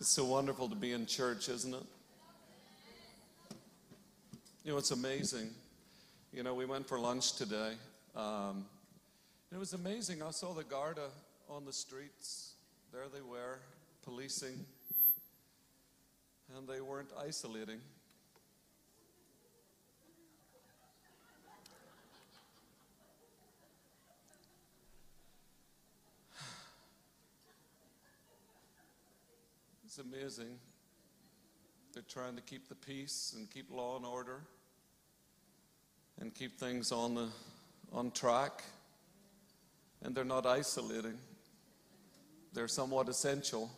It's so wonderful to be in church, isn't it? You know, it's amazing. You know, we went for lunch today. Um, it was amazing. I saw the Garda on the streets. There they were, policing, and they weren't isolating. It's amazing. They're trying to keep the peace and keep law and order and keep things on, the, on track. And they're not isolating, they're somewhat essential.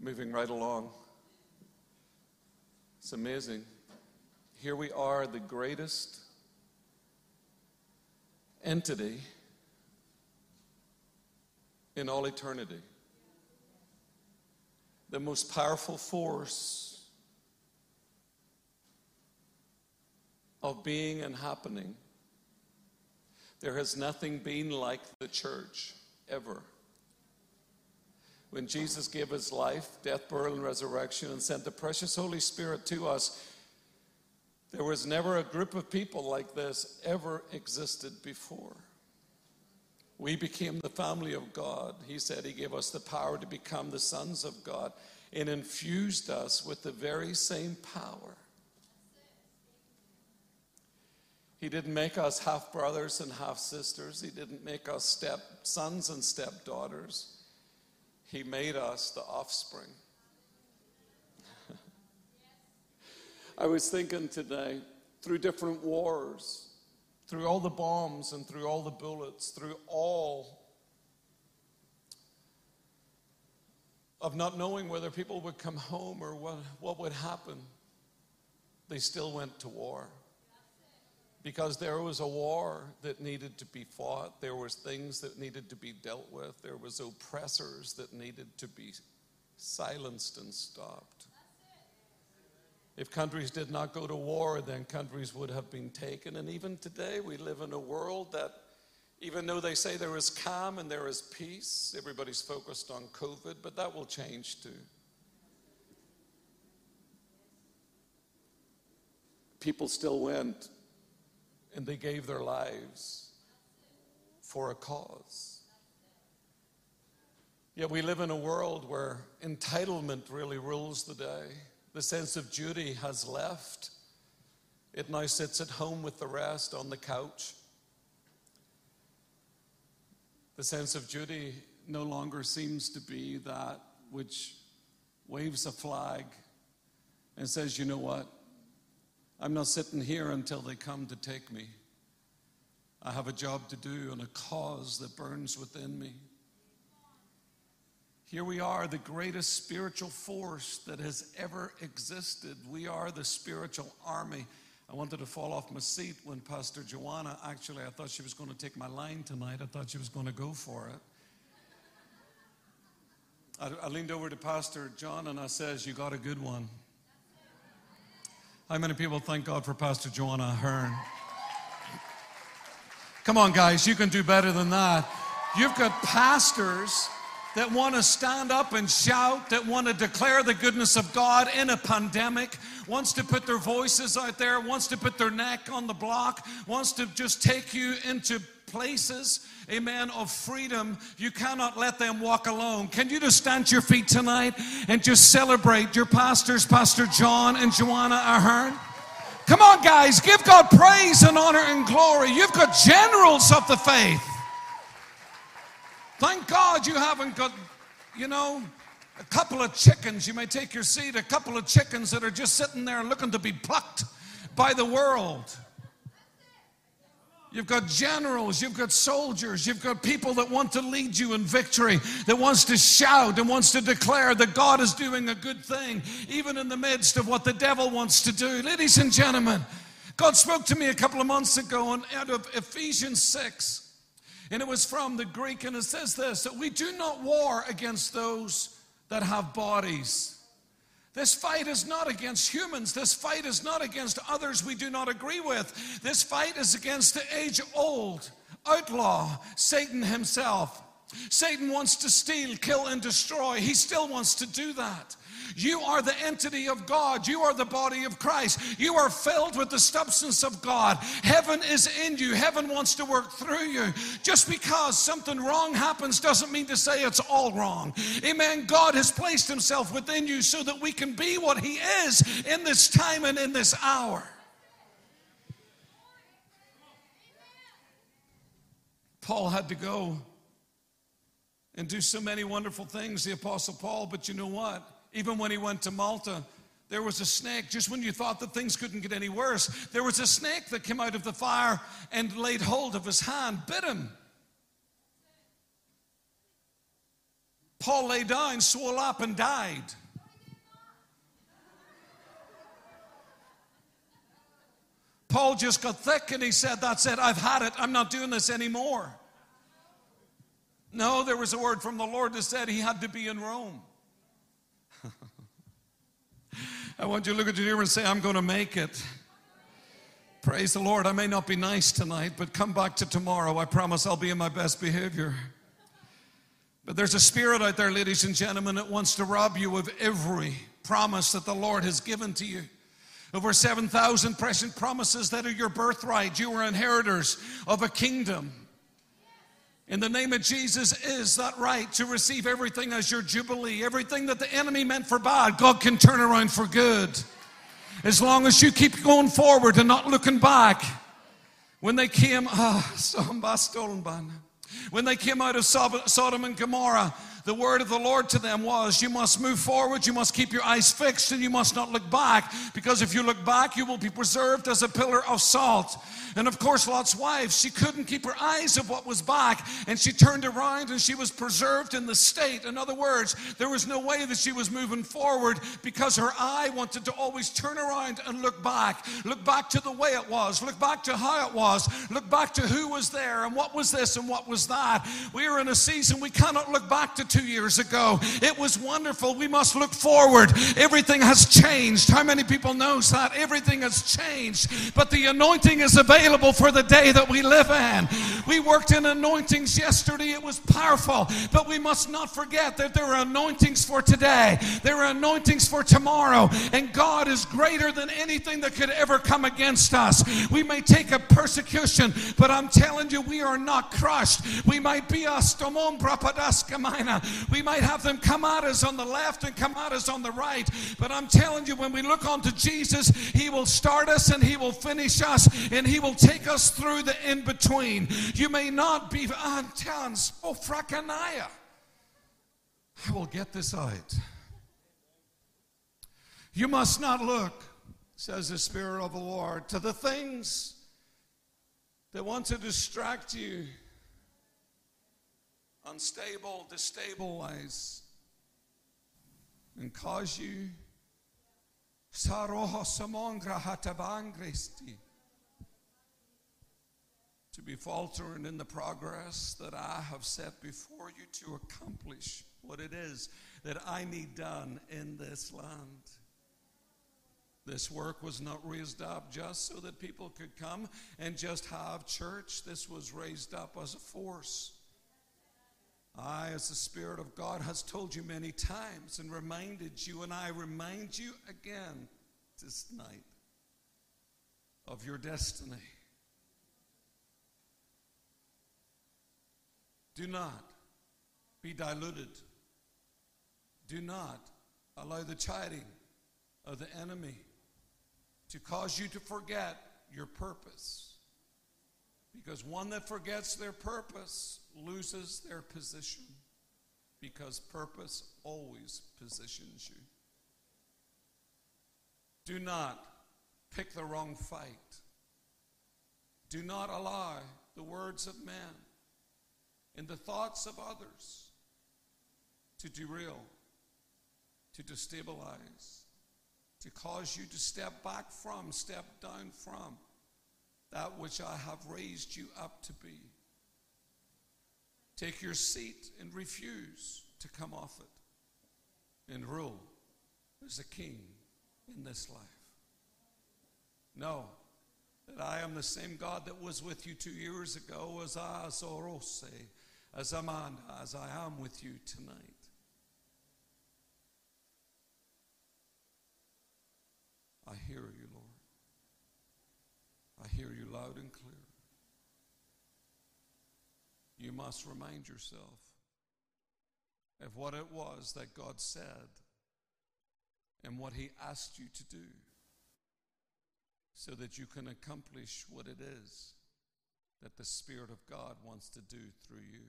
Moving right along. It's amazing. Here we are, the greatest entity in all eternity the most powerful force of being and happening. There has nothing been like the church ever. When Jesus gave his life, death, burial, and resurrection, and sent the precious Holy Spirit to us, there was never a group of people like this ever existed before. We became the family of God. He said He gave us the power to become the sons of God and infused us with the very same power. He didn't make us half brothers and half sisters. He didn't make us step sons and stepdaughters. He made us the offspring. I was thinking today through different wars through all the bombs and through all the bullets, through all of not knowing whether people would come home or what, what would happen, they still went to war. Because there was a war that needed to be fought, there was things that needed to be dealt with, there was oppressors that needed to be silenced and stopped. If countries did not go to war, then countries would have been taken. And even today, we live in a world that, even though they say there is calm and there is peace, everybody's focused on COVID, but that will change too. People still went and they gave their lives for a cause. Yet we live in a world where entitlement really rules the day. The sense of duty has left. It now sits at home with the rest on the couch. The sense of duty no longer seems to be that which waves a flag and says, you know what? I'm not sitting here until they come to take me. I have a job to do and a cause that burns within me. Here we are, the greatest spiritual force that has ever existed. We are the spiritual army. I wanted to fall off my seat when Pastor Joanna, actually, I thought she was going to take my line tonight. I thought she was going to go for it. I, I leaned over to Pastor John and I says, You got a good one. How many people thank God for Pastor Joanna Ahern? Come on, guys, you can do better than that. You've got pastors that want to stand up and shout, that want to declare the goodness of God in a pandemic, wants to put their voices out there, wants to put their neck on the block, wants to just take you into places, amen, of freedom. You cannot let them walk alone. Can you just stand to your feet tonight and just celebrate your pastors, Pastor John and Joanna Ahern? Come on, guys, give God praise and honor and glory. You've got generals of the faith. Thank God you haven't got, you know, a couple of chickens. You may take your seat, a couple of chickens that are just sitting there looking to be plucked by the world. You've got generals, you've got soldiers, you've got people that want to lead you in victory, that wants to shout and wants to declare that God is doing a good thing, even in the midst of what the devil wants to do. Ladies and gentlemen, God spoke to me a couple of months ago and out of Ephesians 6. And it was from the Greek, and it says this that we do not war against those that have bodies. This fight is not against humans. This fight is not against others we do not agree with. This fight is against the age old outlaw, Satan himself. Satan wants to steal, kill, and destroy. He still wants to do that. You are the entity of God. You are the body of Christ. You are filled with the substance of God. Heaven is in you. Heaven wants to work through you. Just because something wrong happens doesn't mean to say it's all wrong. Amen. God has placed Himself within you so that we can be what He is in this time and in this hour. Paul had to go and do so many wonderful things, the Apostle Paul, but you know what? Even when he went to Malta, there was a snake. Just when you thought that things couldn't get any worse, there was a snake that came out of the fire and laid hold of his hand, bit him. Paul lay down, swelled up, and died. Paul just got thick and he said, That's it, I've had it, I'm not doing this anymore. No, there was a word from the Lord that said he had to be in Rome. I want you to look at your neighbor and say, I'm going to make it. Praise the Lord. I may not be nice tonight, but come back to tomorrow. I promise I'll be in my best behavior. But there's a spirit out there, ladies and gentlemen, that wants to rob you of every promise that the Lord has given to you. Over 7,000 present promises that are your birthright. You are inheritors of a kingdom. In the name of Jesus, is that right to receive everything as your jubilee? Everything that the enemy meant for bad, God can turn around for good. As long as you keep going forward and not looking back. When they came, ah, when they came out of Sodom and Gomorrah, the word of the Lord to them was, You must move forward, you must keep your eyes fixed, and you must not look back, because if you look back, you will be preserved as a pillar of salt. And of course, Lot's wife, she couldn't keep her eyes of what was back, and she turned around and she was preserved in the state. In other words, there was no way that she was moving forward because her eye wanted to always turn around and look back. Look back to the way it was, look back to how it was, look back to who was there and what was this and what was that. We are in a season we cannot look back to two years ago. It was wonderful. We must look forward. Everything has changed. How many people knows that? Everything has changed. But the anointing is available for the day that we live in. We worked in anointings yesterday, it was powerful, but we must not forget that there are anointings for today, there are anointings for tomorrow, and God is greater than anything that could ever come against us. We may take a persecution, but I'm telling you, we are not crushed. We might be a stomon We might have them come at us on the left and come at us on the right, but I'm telling you, when we look unto Jesus, He will start us and He will finish us, and He will take us through the in between. You may not be Antans oh Frakanaya. I will get this out. You must not look, says the Spirit of the Lord, to the things that want to distract you, unstable, destabilize, and cause you to be faltering in the progress that I have set before you to accomplish what it is that I need done in this land. This work was not raised up just so that people could come and just have church. This was raised up as a force. I, as the Spirit of God, has told you many times and reminded you, and I remind you again this night of your destiny. Do not be diluted. Do not allow the chiding of the enemy to cause you to forget your purpose. Because one that forgets their purpose loses their position. Because purpose always positions you. Do not pick the wrong fight. Do not allow the words of men in the thoughts of others to derail, to destabilize, to cause you to step back from, step down from that which I have raised you up to be. Take your seat and refuse to come off it and rule as a king in this life. No, that I am the same God that was with you two years ago as I, Zorose, as Amanda, as I am with you tonight. I hear you, Lord. I hear you loud and clear. You must remind yourself of what it was that God said and what He asked you to do so that you can accomplish what it is that the Spirit of God wants to do through you.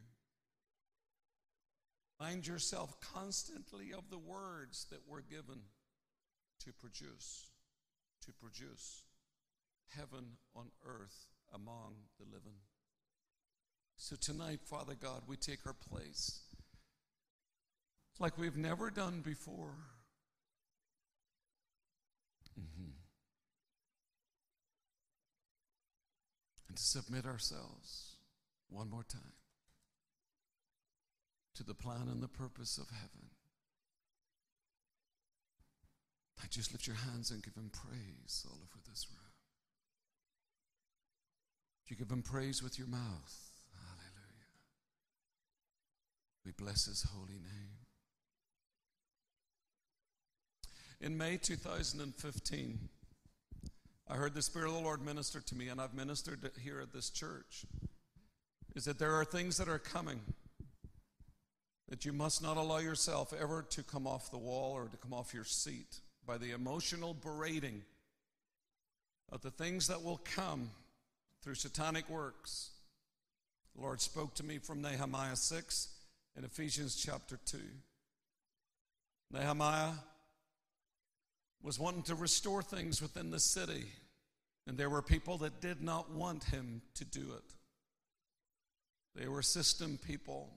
Mind yourself constantly of the words that were given to produce, to produce heaven on earth among the living. So tonight, Father God, we take our place like we've never done before. Mm-hmm. And to submit ourselves one more time to the plan and the purpose of heaven. I just lift your hands and give him praise all over this room. You give him praise with your mouth. We bless his holy name. In May 2015, I heard the Spirit of the Lord minister to me, and I've ministered here at this church. Is that there are things that are coming that you must not allow yourself ever to come off the wall or to come off your seat by the emotional berating of the things that will come through satanic works. The Lord spoke to me from Nehemiah 6 and Ephesians chapter 2. Nehemiah was wanting to restore things within the city, and there were people that did not want him to do it. They were system people.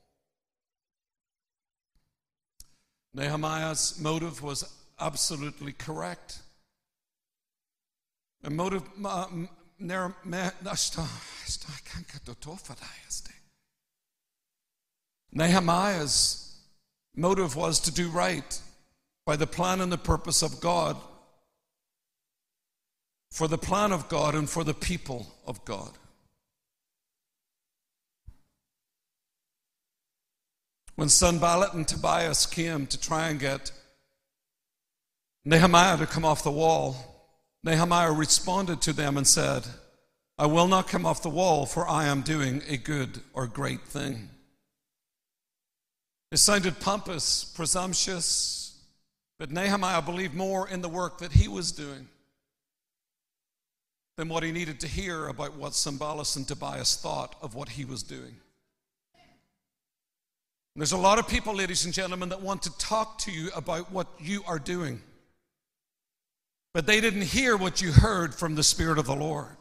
Nehemiah's motive was absolutely correct. A motive, Nehemiah's motive was to do right by the plan and the purpose of God, for the plan of God and for the people of God. When Sanballat and Tobias came to try and get Nehemiah to come off the wall, Nehemiah responded to them and said, I will not come off the wall, for I am doing a good or great thing. It sounded pompous, presumptuous, but Nehemiah believed more in the work that he was doing than what he needed to hear about what Sanballat and Tobias thought of what he was doing. And there's a lot of people, ladies and gentlemen, that want to talk to you about what you are doing. But they didn't hear what you heard from the Spirit of the Lord.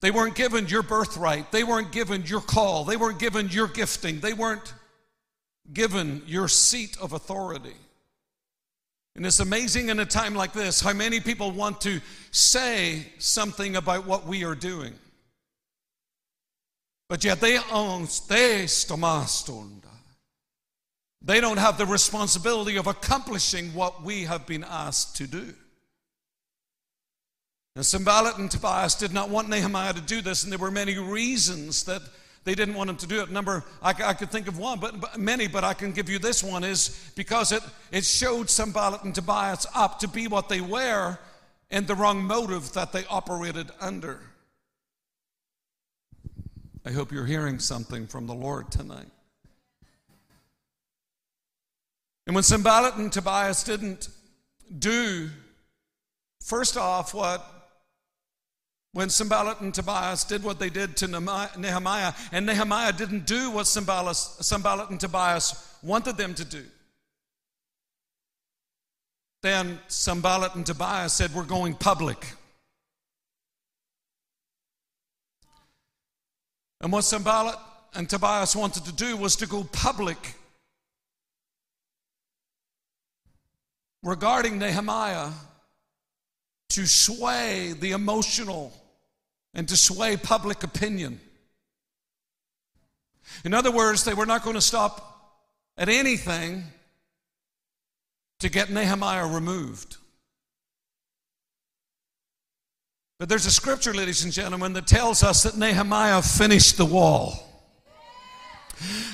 They weren't given your birthright. They weren't given your call. They weren't given your gifting. They weren't given your seat of authority. And it's amazing in a time like this how many people want to say something about what we are doing. But yet they own they They don't have the responsibility of accomplishing what we have been asked to do. And Sanballat and Tobias did not want Nehemiah to do this, and there were many reasons that they didn't want him to do it. Number, I, I could think of one, but, but, many, but I can give you this one is because it, it showed Sanballat and Tobias up to be what they were and the wrong motive that they operated under. I hope you're hearing something from the Lord tonight. And when Sanballat and Tobias didn't do, first off, what when Sanballat and Tobias did what they did to Nehemiah, and Nehemiah didn't do what Sanballat and Tobias wanted them to do. Then Sanballat and Tobias said, We're going public. And what Sanballat and Tobias wanted to do was to go public regarding Nehemiah to sway the emotional and to sway public opinion. In other words, they were not going to stop at anything to get Nehemiah removed. But there's a scripture, ladies and gentlemen, that tells us that Nehemiah finished the wall.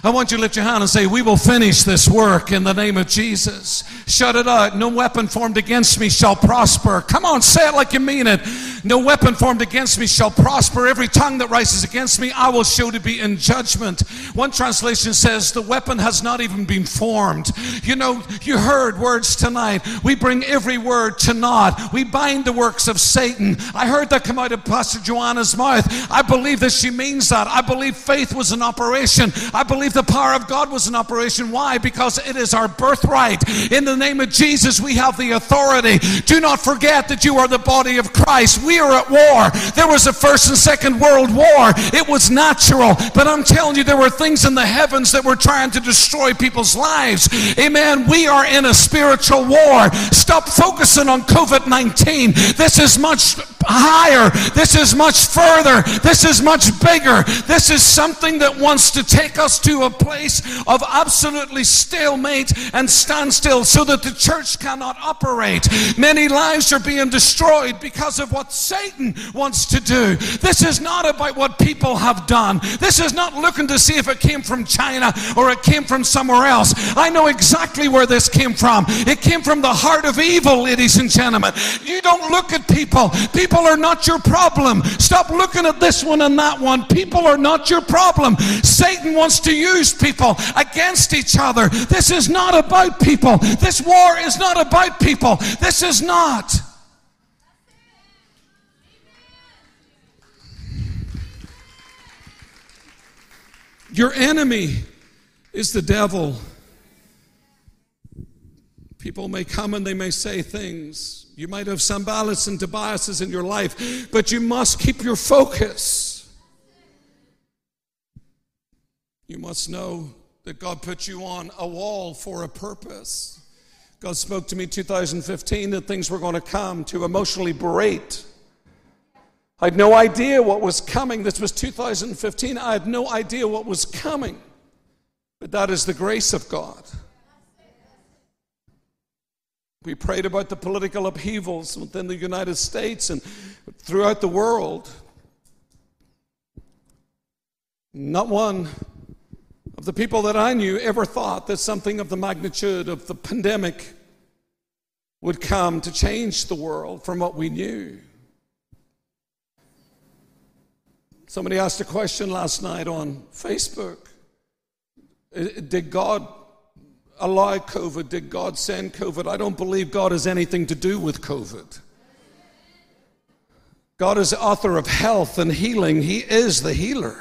I want you to lift your hand and say, We will finish this work in the name of Jesus. Shut it up. No weapon formed against me shall prosper. Come on, say it like you mean it. No weapon formed against me shall prosper. Every tongue that rises against me, I will show to be in judgment. One translation says, The weapon has not even been formed. You know, you heard words tonight. We bring every word to naught. We bind the works of Satan. I heard that come out of Pastor Joanna's mouth. I believe that she means that. I believe faith was an operation. I believe the power of God was in operation. Why? Because it is our birthright. In the name of Jesus, we have the authority. Do not forget that you are the body of Christ. We are at war. There was a first and second world war. It was natural. But I'm telling you, there were things in the heavens that were trying to destroy people's lives. Amen. We are in a spiritual war. Stop focusing on COVID 19. This is much higher. This is much further. This is much bigger. This is something that wants to take us to a place of absolutely stalemate and standstill so that the church cannot operate. Many lives are being destroyed because of what Satan wants to do. This is not about what people have done. This is not looking to see if it came from China or it came from somewhere else. I know exactly where this came from. It came from the heart of evil, ladies and gentlemen. You don't look at people. People are not your problem. Stop looking at this one and that one. People are not your problem. Satan wants to use people against each other. This is not about people. This war is not about people. This is not. Your enemy is the devil. People may come and they may say things. You might have Sanballats and Tobiases in your life, but you must keep your focus. You must know that God put you on a wall for a purpose. God spoke to me 2015 that things were going to come to emotionally berate. I had no idea what was coming. This was 2015. I had no idea what was coming. But that is the grace of God. We prayed about the political upheavals within the United States and throughout the world. Not one of the people that I knew ever thought that something of the magnitude of the pandemic would come to change the world from what we knew. Somebody asked a question last night on Facebook Did God allow COVID? Did God send COVID? I don't believe God has anything to do with COVID. God is the author of health and healing, He is the healer.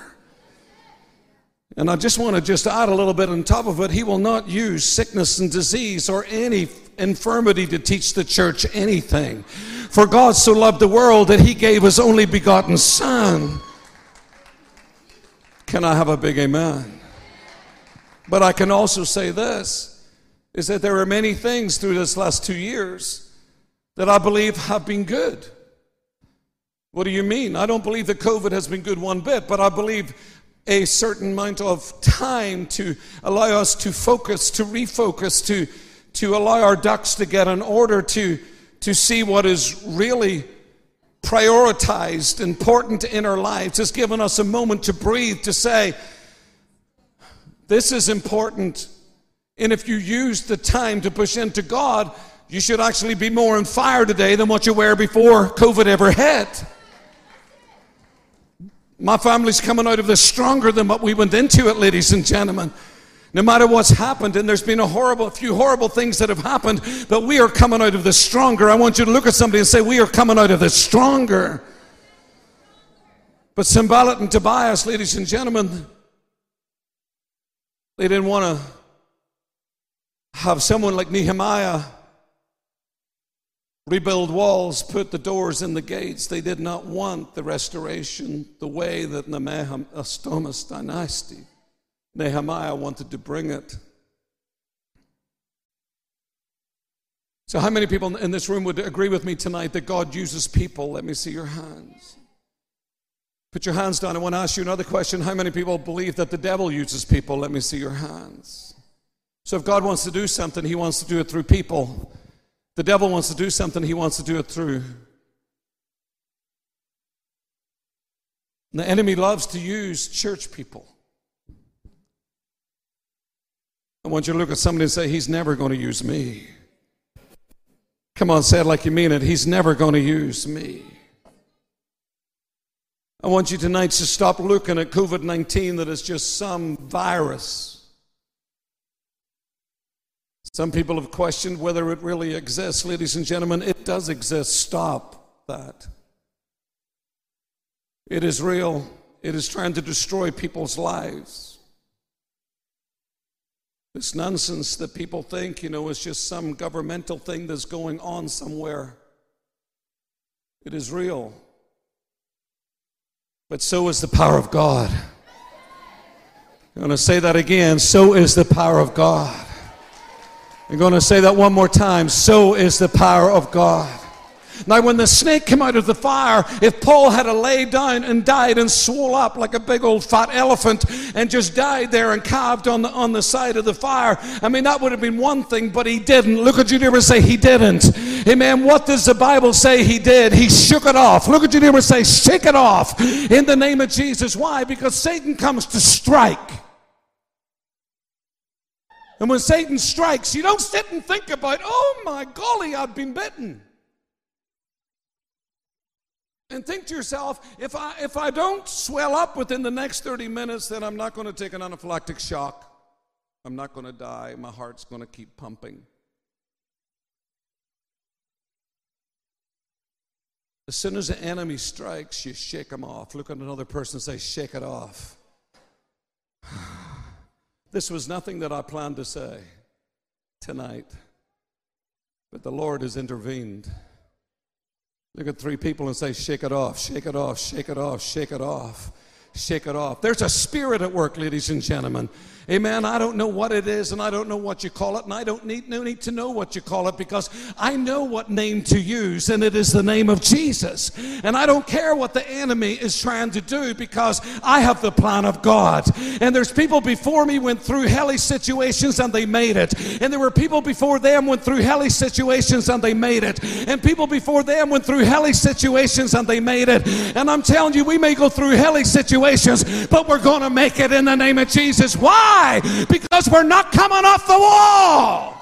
And I just want to just add a little bit on top of it. He will not use sickness and disease or any infirmity to teach the church anything. For God so loved the world that he gave his only begotten Son. Can I have a big amen? But I can also say this is that there are many things through this last two years that I believe have been good. What do you mean? I don't believe that COVID has been good one bit, but I believe a certain amount of time to allow us to focus, to refocus, to, to allow our ducks to get in order, to, to see what is really prioritized, important in our lives. has given us a moment to breathe, to say, this is important. And if you use the time to push into God, you should actually be more on fire today than what you were before COVID ever hit. My family's coming out of this stronger than what we went into it, ladies and gentlemen. No matter what's happened, and there's been a horrible, few horrible things that have happened, but we are coming out of this stronger. I want you to look at somebody and say, We are coming out of this stronger. But Sanballat and Tobias, ladies and gentlemen, they didn't want to have someone like Nehemiah rebuild walls, put the doors in the gates. They did not want the restoration the way that the Astomas uh, dynasty, Nehemiah wanted to bring it. So, how many people in this room would agree with me tonight that God uses people? Let me see your hands. Put your hands down. I want to ask you another question. How many people believe that the devil uses people? Let me see your hands. So, if God wants to do something, he wants to do it through people. The devil wants to do something, he wants to do it through. The enemy loves to use church people. I want you to look at somebody and say, He's never going to use me. Come on, say it like you mean it. He's never going to use me. I want you tonight to stop looking at COVID 19 that is just some virus. Some people have questioned whether it really exists. Ladies and gentlemen, it does exist. Stop that. It is real, it is trying to destroy people's lives. This nonsense that people think, you know, is just some governmental thing that's going on somewhere. It is real. But so is the power of God. I'm going to say that again. So is the power of God. I'm going to say that one more time. So is the power of God. Now, when the snake came out of the fire, if Paul had to lay down and died and swole up like a big old fat elephant and just died there and calved on the, on the side of the fire, I mean, that would have been one thing, but he didn't. Look at your neighbor say, He didn't. Amen. What does the Bible say he did? He shook it off. Look at your neighbor say, Shake it off in the name of Jesus. Why? Because Satan comes to strike. And when Satan strikes, you don't sit and think about, oh my golly, I've been bitten and think to yourself, if I, if I don't swell up within the next 30 minutes, then I'm not going to take an anaphylactic shock. I'm not going to die. My heart's going to keep pumping. As soon as the enemy strikes, you shake him off. Look at another person and say, Shake it off. this was nothing that I planned to say tonight, but the Lord has intervened. Look at three people and say, Shake it off, shake it off, shake it off, shake it off, shake it off. There's a spirit at work, ladies and gentlemen. Amen. I don't know what it is and I don't know what you call it, and I don't need, no need to know what you call it because I know what name to use, and it is the name of Jesus. And I don't care what the enemy is trying to do because I have the plan of God. And there's people before me went through hellish situations and they made it. And there were people before them went through hellish situations and they made it. And people before them went through hellish situations and they made it. And I'm telling you, we may go through hellish situations, but we're going to make it in the name of Jesus. Why? Why? Because we're not coming off the wall.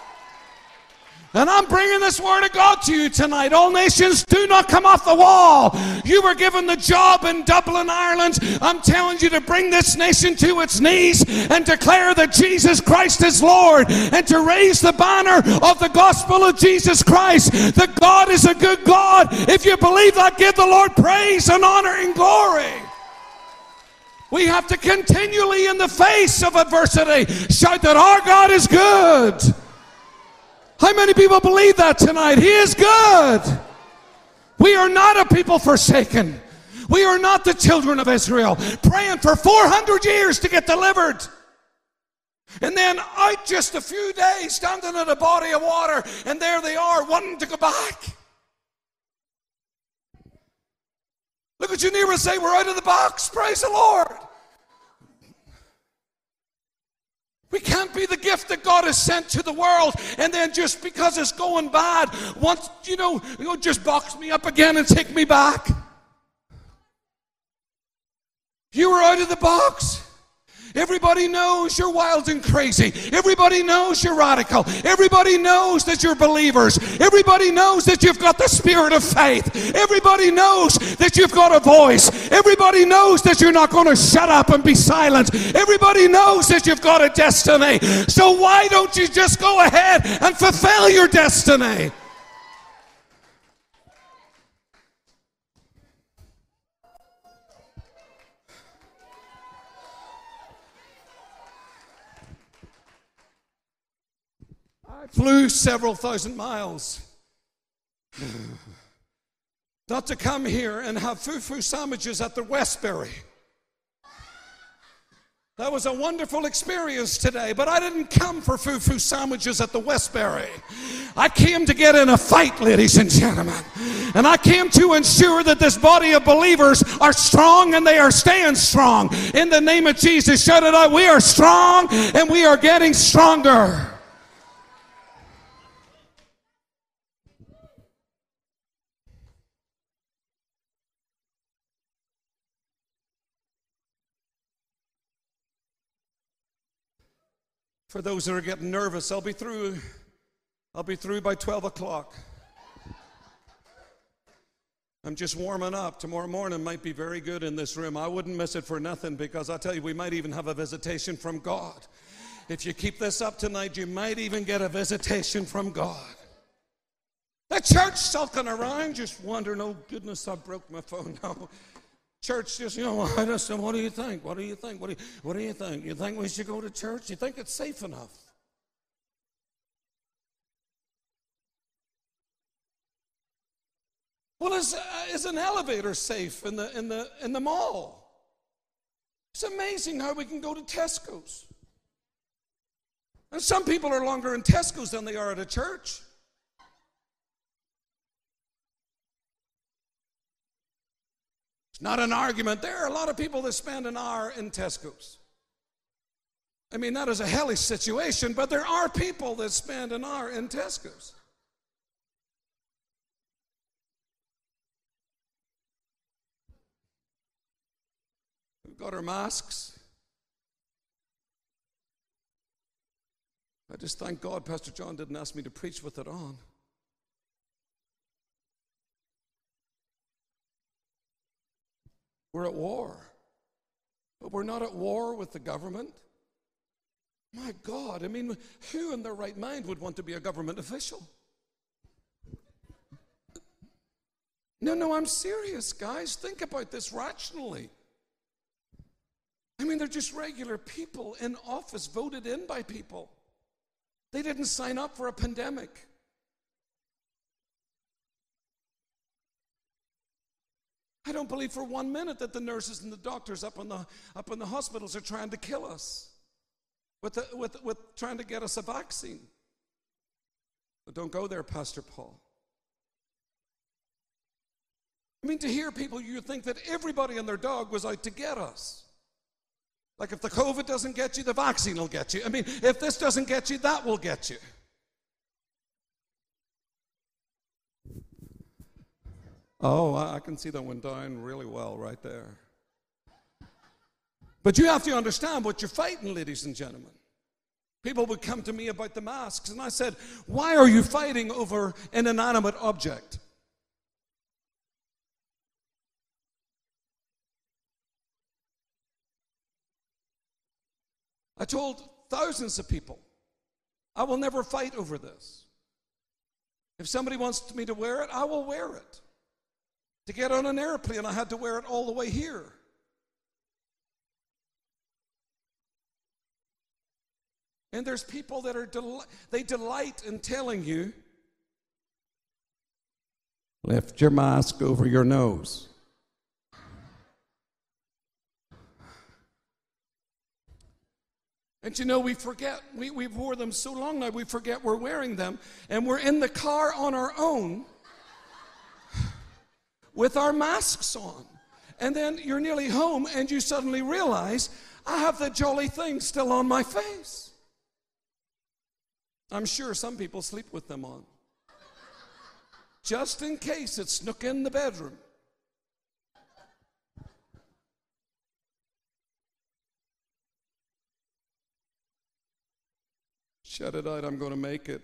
And I'm bringing this word of God to you tonight. All nations do not come off the wall. You were given the job in Dublin, Ireland. I'm telling you to bring this nation to its knees and declare that Jesus Christ is Lord and to raise the banner of the gospel of Jesus Christ. That God is a good God. If you believe that, give the Lord praise and honor and glory. We have to continually, in the face of adversity, shout that our God is good. How many people believe that tonight? He is good. We are not a people forsaken. We are not the children of Israel praying for 400 years to get delivered. And then out just a few days, standing in a body of water, and there they are wanting to go back. Look at your neighbor and say, We're out of the box. Praise the Lord. We can't be the gift that God has sent to the world and then just because it's going bad, once, you know, you know just box me up again and take me back. You were out of the box. Everybody knows you're wild and crazy. Everybody knows you're radical. Everybody knows that you're believers. Everybody knows that you've got the spirit of faith. Everybody knows that you've got a voice. Everybody knows that you're not going to shut up and be silent. Everybody knows that you've got a destiny. So why don't you just go ahead and fulfill your destiny? Flew several thousand miles. Not to come here and have fufu sandwiches at the Westbury. That was a wonderful experience today, but I didn't come for fufu sandwiches at the Westbury. I came to get in a fight, ladies and gentlemen. And I came to ensure that this body of believers are strong and they are staying strong. In the name of Jesus, shout it out. We are strong and we are getting stronger. For those that are getting nervous, I'll be through. I'll be through by 12 o'clock. I'm just warming up. Tomorrow morning might be very good in this room. I wouldn't miss it for nothing because I tell you, we might even have a visitation from God. If you keep this up tonight, you might even get a visitation from God. The church sulking around, just wondering, oh goodness, I broke my phone. No. Church just, you know, I just, said, what do you think? What do you think? What do you, what do you think? You think we should go to church? You think it's safe enough? Well, is, uh, is an elevator safe in the, in, the, in the mall? It's amazing how we can go to Tesco's. And some people are longer in Tesco's than they are at a church. Not an argument. There are a lot of people that spend an hour in Tesco's. I mean, that is a hellish situation, but there are people that spend an hour in Tesco's. We've got our masks. I just thank God Pastor John didn't ask me to preach with it on. We're at war. But we're not at war with the government. My God, I mean, who in their right mind would want to be a government official? No, no, I'm serious, guys. Think about this rationally. I mean, they're just regular people in office, voted in by people. They didn't sign up for a pandemic. I don't believe for one minute that the nurses and the doctors up in the, up in the hospitals are trying to kill us with, the, with, with trying to get us a vaccine. But don't go there, Pastor Paul. I mean, to hear people, you think that everybody and their dog was out to get us. Like if the COVID doesn't get you, the vaccine will get you. I mean, if this doesn't get you, that will get you. Oh, I can see that went down really well right there. But you have to understand what you're fighting, ladies and gentlemen. People would come to me about the masks, and I said, Why are you fighting over an inanimate object? I told thousands of people, I will never fight over this. If somebody wants me to wear it, I will wear it. To get on an airplane, I had to wear it all the way here. And there's people that are del- they delight in telling you, lift your mask over your nose. And you know, we forget, we, we've wore them so long now, we forget we're wearing them. And we're in the car on our own with our masks on. And then you're nearly home and you suddenly realize, I have the jolly thing still on my face. I'm sure some people sleep with them on. Just in case it snuck in the bedroom. Shut it out, I'm going to make it.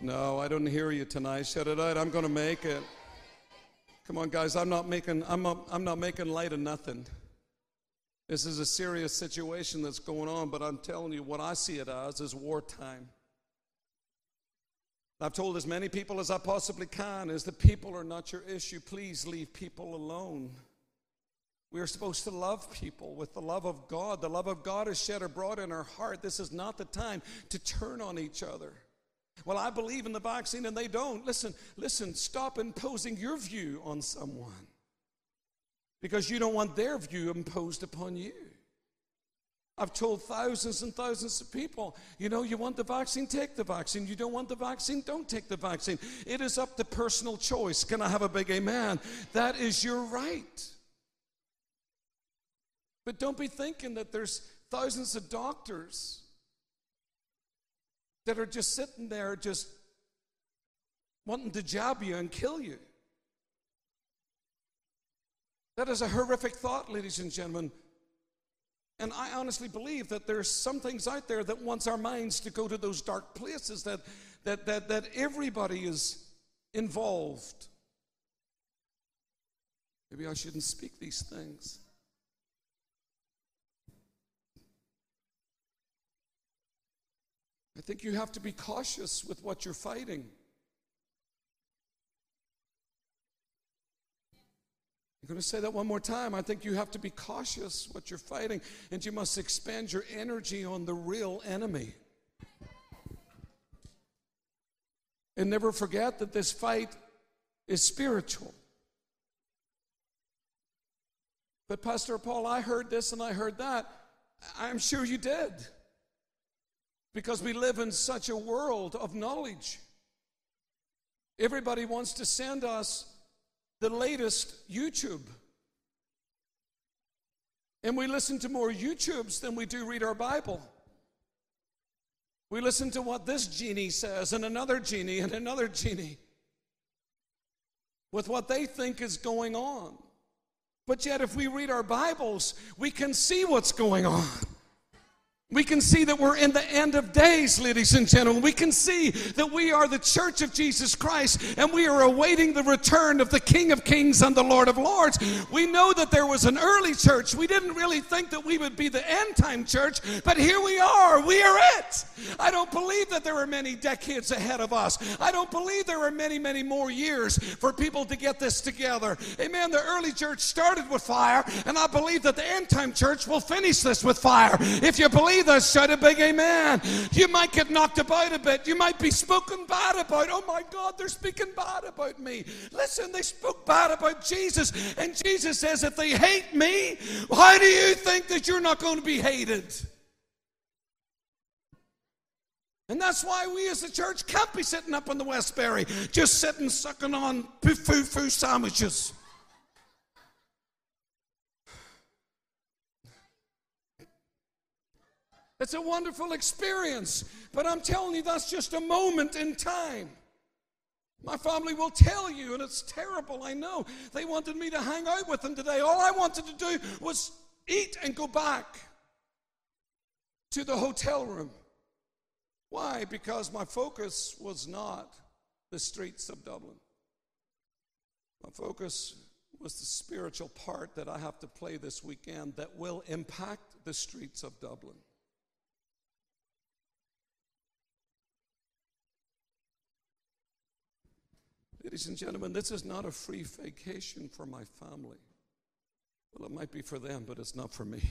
No, I don't hear you tonight. Shut it out, I'm going to make it. Come on, guys, I'm not making, I'm not, I'm not making light of nothing. This is a serious situation that's going on, but I'm telling you, what I see it as is wartime. I've told as many people as I possibly can is that people are not your issue. Please leave people alone. We are supposed to love people with the love of God. The love of God is shed abroad in our heart. This is not the time to turn on each other. Well, I believe in the vaccine and they don't. Listen, listen, stop imposing your view on someone because you don't want their view imposed upon you. I've told thousands and thousands of people, you know, you want the vaccine, take the vaccine. You don't want the vaccine, don't take the vaccine. It is up to personal choice. Can I have a big amen? That is your right. But don't be thinking that there's thousands of doctors that are just sitting there just wanting to jab you and kill you. That is a horrific thought, ladies and gentlemen. And I honestly believe that there's some things out there that wants our minds to go to those dark places that, that, that, that everybody is involved. Maybe I shouldn't speak these things. I think you have to be cautious with what you're fighting. I'm going to say that one more time. I think you have to be cautious what you're fighting, and you must expend your energy on the real enemy. And never forget that this fight is spiritual. But, Pastor Paul, I heard this and I heard that. I'm sure you did because we live in such a world of knowledge. Everybody wants to send us the latest YouTube. And we listen to more YouTubes than we do read our Bible. We listen to what this genie says, and another genie, and another genie, with what they think is going on. But yet, if we read our Bibles, we can see what's going on. We can see that we're in the end of days, ladies and gentlemen. We can see that we are the church of Jesus Christ and we are awaiting the return of the King of Kings and the Lord of Lords. We know that there was an early church. We didn't really think that we would be the end time church, but here we are. We are it. I don't believe that there are many decades ahead of us. I don't believe there are many, many more years for people to get this together. Amen. The early church started with fire, and I believe that the end time church will finish this with fire. If you believe this, shout a big amen. You might get knocked about a bit. You might be spoken bad about. Oh my God, they're speaking bad about me. Listen, they spoke bad about Jesus. And Jesus says, if they hate me, how do you think that you're not going to be hated? And that's why we as a church can't be sitting up in the Westbury, just sitting sucking on foo foo sandwiches. It's a wonderful experience, but I'm telling you, that's just a moment in time. My family will tell you, and it's terrible, I know. They wanted me to hang out with them today. All I wanted to do was eat and go back to the hotel room. Why? Because my focus was not the streets of Dublin. My focus was the spiritual part that I have to play this weekend that will impact the streets of Dublin. Ladies and gentlemen, this is not a free vacation for my family. Well, it might be for them, but it's not for me.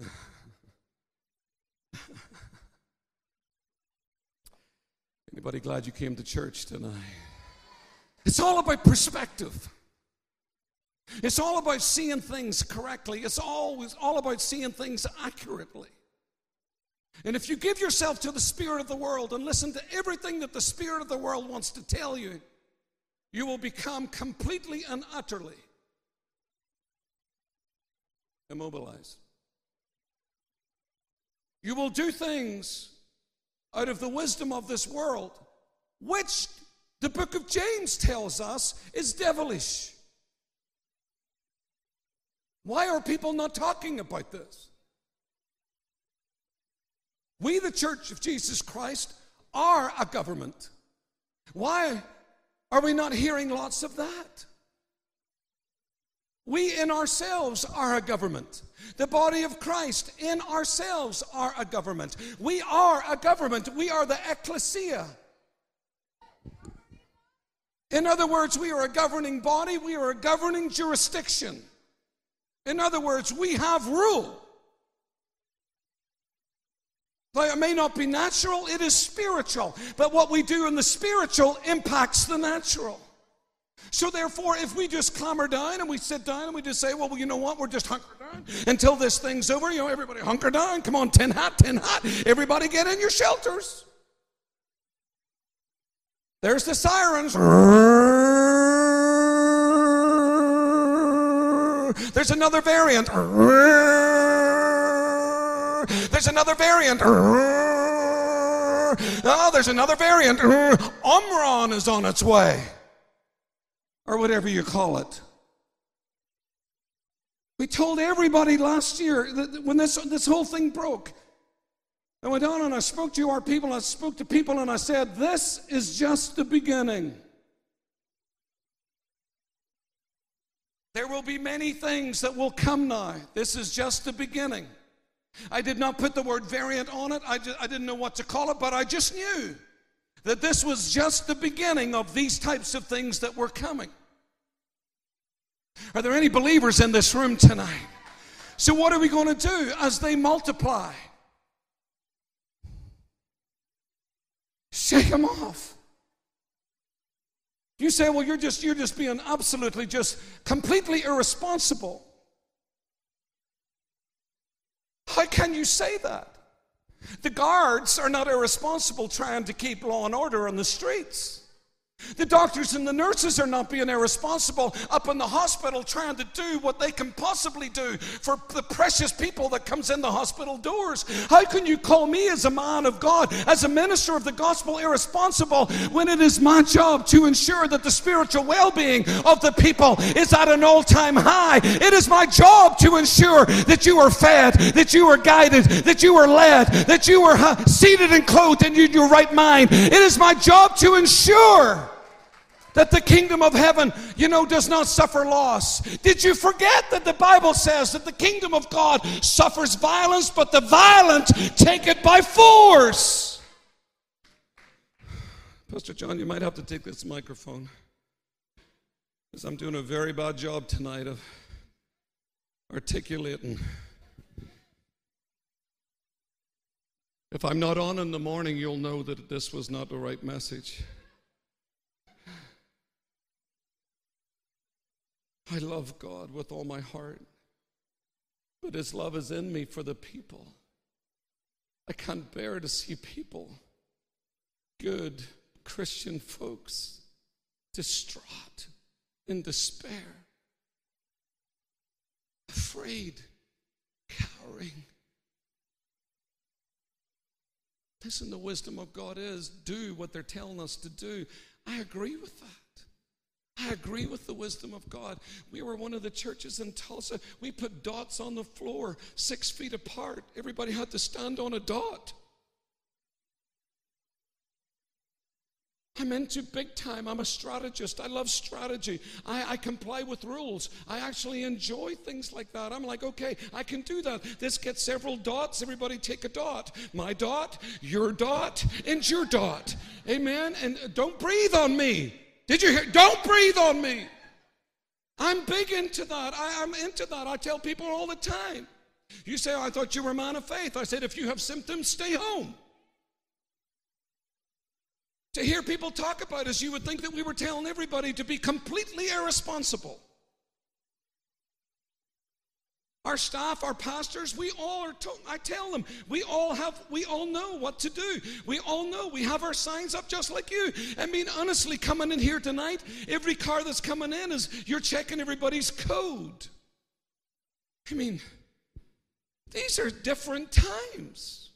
Anybody glad you came to church tonight? It's all about perspective. It's all about seeing things correctly. It's always all about seeing things accurately. And if you give yourself to the spirit of the world and listen to everything that the spirit of the world wants to tell you, you will become completely and utterly immobilized. You will do things out of the wisdom of this world, which the book of James tells us is devilish. Why are people not talking about this? We, the Church of Jesus Christ, are a government. Why are we not hearing lots of that? We in ourselves are a government. The body of Christ in ourselves are a government. We are a government. We are the ecclesia. In other words, we are a governing body, we are a governing jurisdiction. In other words, we have rule. Though it may not be natural, it is spiritual. But what we do in the spiritual impacts the natural. So therefore, if we just clamber down and we sit down and we just say, well, well, you know what, we're just hunker down until this thing's over. You know, everybody hunker down. Come on, tin hat, tin hat. Everybody get in your shelters. There's the sirens. There's another variant. There's another variant. Oh, there's another variant. Omron is on its way. Or whatever you call it. We told everybody last year that when this, this whole thing broke. I went on and I spoke to our people, I spoke to people, and I said, This is just the beginning. There will be many things that will come now. This is just the beginning. I did not put the word variant on it, I, just, I didn't know what to call it, but I just knew that this was just the beginning of these types of things that were coming. Are there any believers in this room tonight? So, what are we going to do as they multiply? Shake them off. You say, well, you're just, you're just being absolutely, just completely irresponsible. How can you say that? The guards are not irresponsible trying to keep law and order on the streets. The doctors and the nurses are not being irresponsible up in the hospital trying to do what they can possibly do for the precious people that comes in the hospital doors. How can you call me as a man of God, as a minister of the gospel irresponsible when it is my job to ensure that the spiritual well-being of the people is at an all-time high? It is my job to ensure that you are fed, that you are guided, that you are led, that you are seated and clothed in your right mind. It is my job to ensure that the kingdom of heaven, you know, does not suffer loss. Did you forget that the Bible says that the kingdom of God suffers violence, but the violent take it by force? Pastor John, you might have to take this microphone because I'm doing a very bad job tonight of articulating. If I'm not on in the morning, you'll know that this was not the right message. I love God with all my heart, but His love is in me for the people. I can't bear to see people, good Christian folks, distraught, in despair, afraid, cowering. Listen, the wisdom of God is do what they're telling us to do. I agree with that. I agree with the wisdom of God. We were one of the churches in Tulsa. We put dots on the floor six feet apart. Everybody had to stand on a dot. I'm into big time. I'm a strategist. I love strategy. I, I, comply with rules. I actually enjoy things like that. I'm like, okay, I can do that. This gets several dots. Everybody take a dot. My dot, your dot, and your dot. Amen. And don't breathe on me. Did you hear? Don't breathe on me. I'm big into that. I, am into that. I tell people all the time. You say, oh, I thought you were a man of faith. I said, if you have symptoms, stay home. To hear people talk about us, you would think that we were telling everybody to be completely irresponsible. Our staff, our pastors, we all are told, I tell them, we all have, we all know what to do. We all know. We have our signs up just like you. I mean, honestly, coming in here tonight, every car that's coming in is you're checking everybody's code. I mean, these are different times.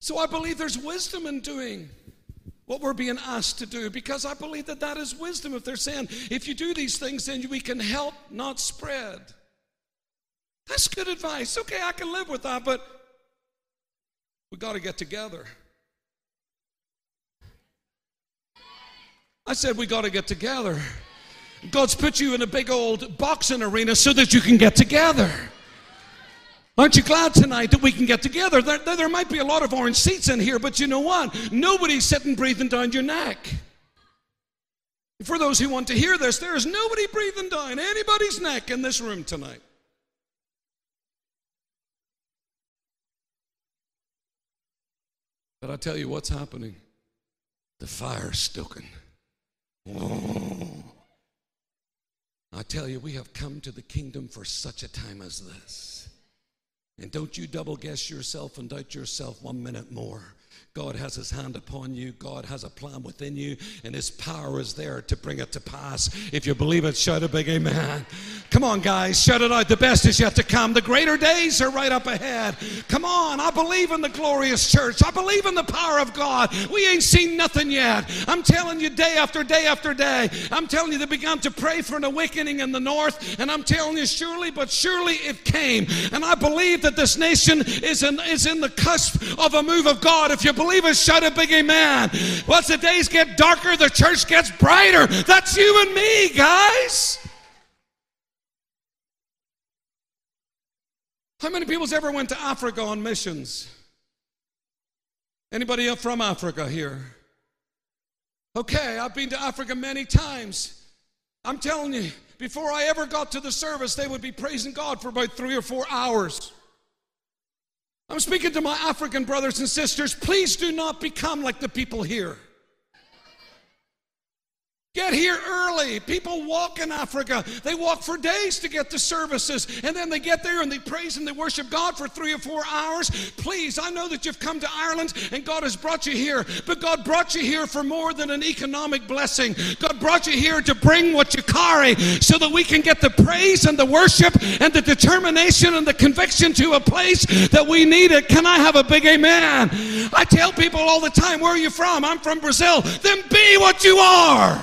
So I believe there's wisdom in doing what we're being asked to do because I believe that that is wisdom. If they're saying, if you do these things, then we can help, not spread. That's good advice. Okay, I can live with that, but we got to get together. I said, we got to get together. God's put you in a big old boxing arena so that you can get together. Aren't you glad tonight that we can get together? There, there, might be a lot of orange seats in here, but you know what? Nobody's sitting breathing down your neck. For those who want to hear this, there is nobody breathing down anybody's neck in this room tonight. But I tell you what's happening. The fire's stoking. I tell you, we have come to the kingdom for such a time as this. And don't you double guess yourself and doubt yourself one minute more. God has his hand upon you. God has a plan within you, and his power is there to bring it to pass. If you believe it, shout a big amen. Come on, guys, shout it out. The best is yet to come. The greater days are right up ahead. Come on, I believe in the glorious church. I believe in the power of God. We ain't seen nothing yet. I'm telling you, day after day after day. I'm telling you, they began to pray for an awakening in the north, and I'm telling you, surely, but surely it came. And I believe that this nation is in, is in the cusp of a move of God. If you believers shout a big amen. Once the days get darker, the church gets brighter. That's you and me, guys. How many people's ever went to Africa on missions? Anybody from Africa here? Okay, I've been to Africa many times. I'm telling you, before I ever got to the service, they would be praising God for about three or four hours. I'm speaking to my African brothers and sisters. Please do not become like the people here. Get here early. People walk in Africa. They walk for days to get to services. And then they get there and they praise and they worship God for three or four hours. Please, I know that you've come to Ireland and God has brought you here, but God brought you here for more than an economic blessing. God brought you here to bring what you carry so that we can get the praise and the worship and the determination and the conviction to a place that we need it. Can I have a big amen? I tell people all the time, where are you from? I'm from Brazil. Then be what you are.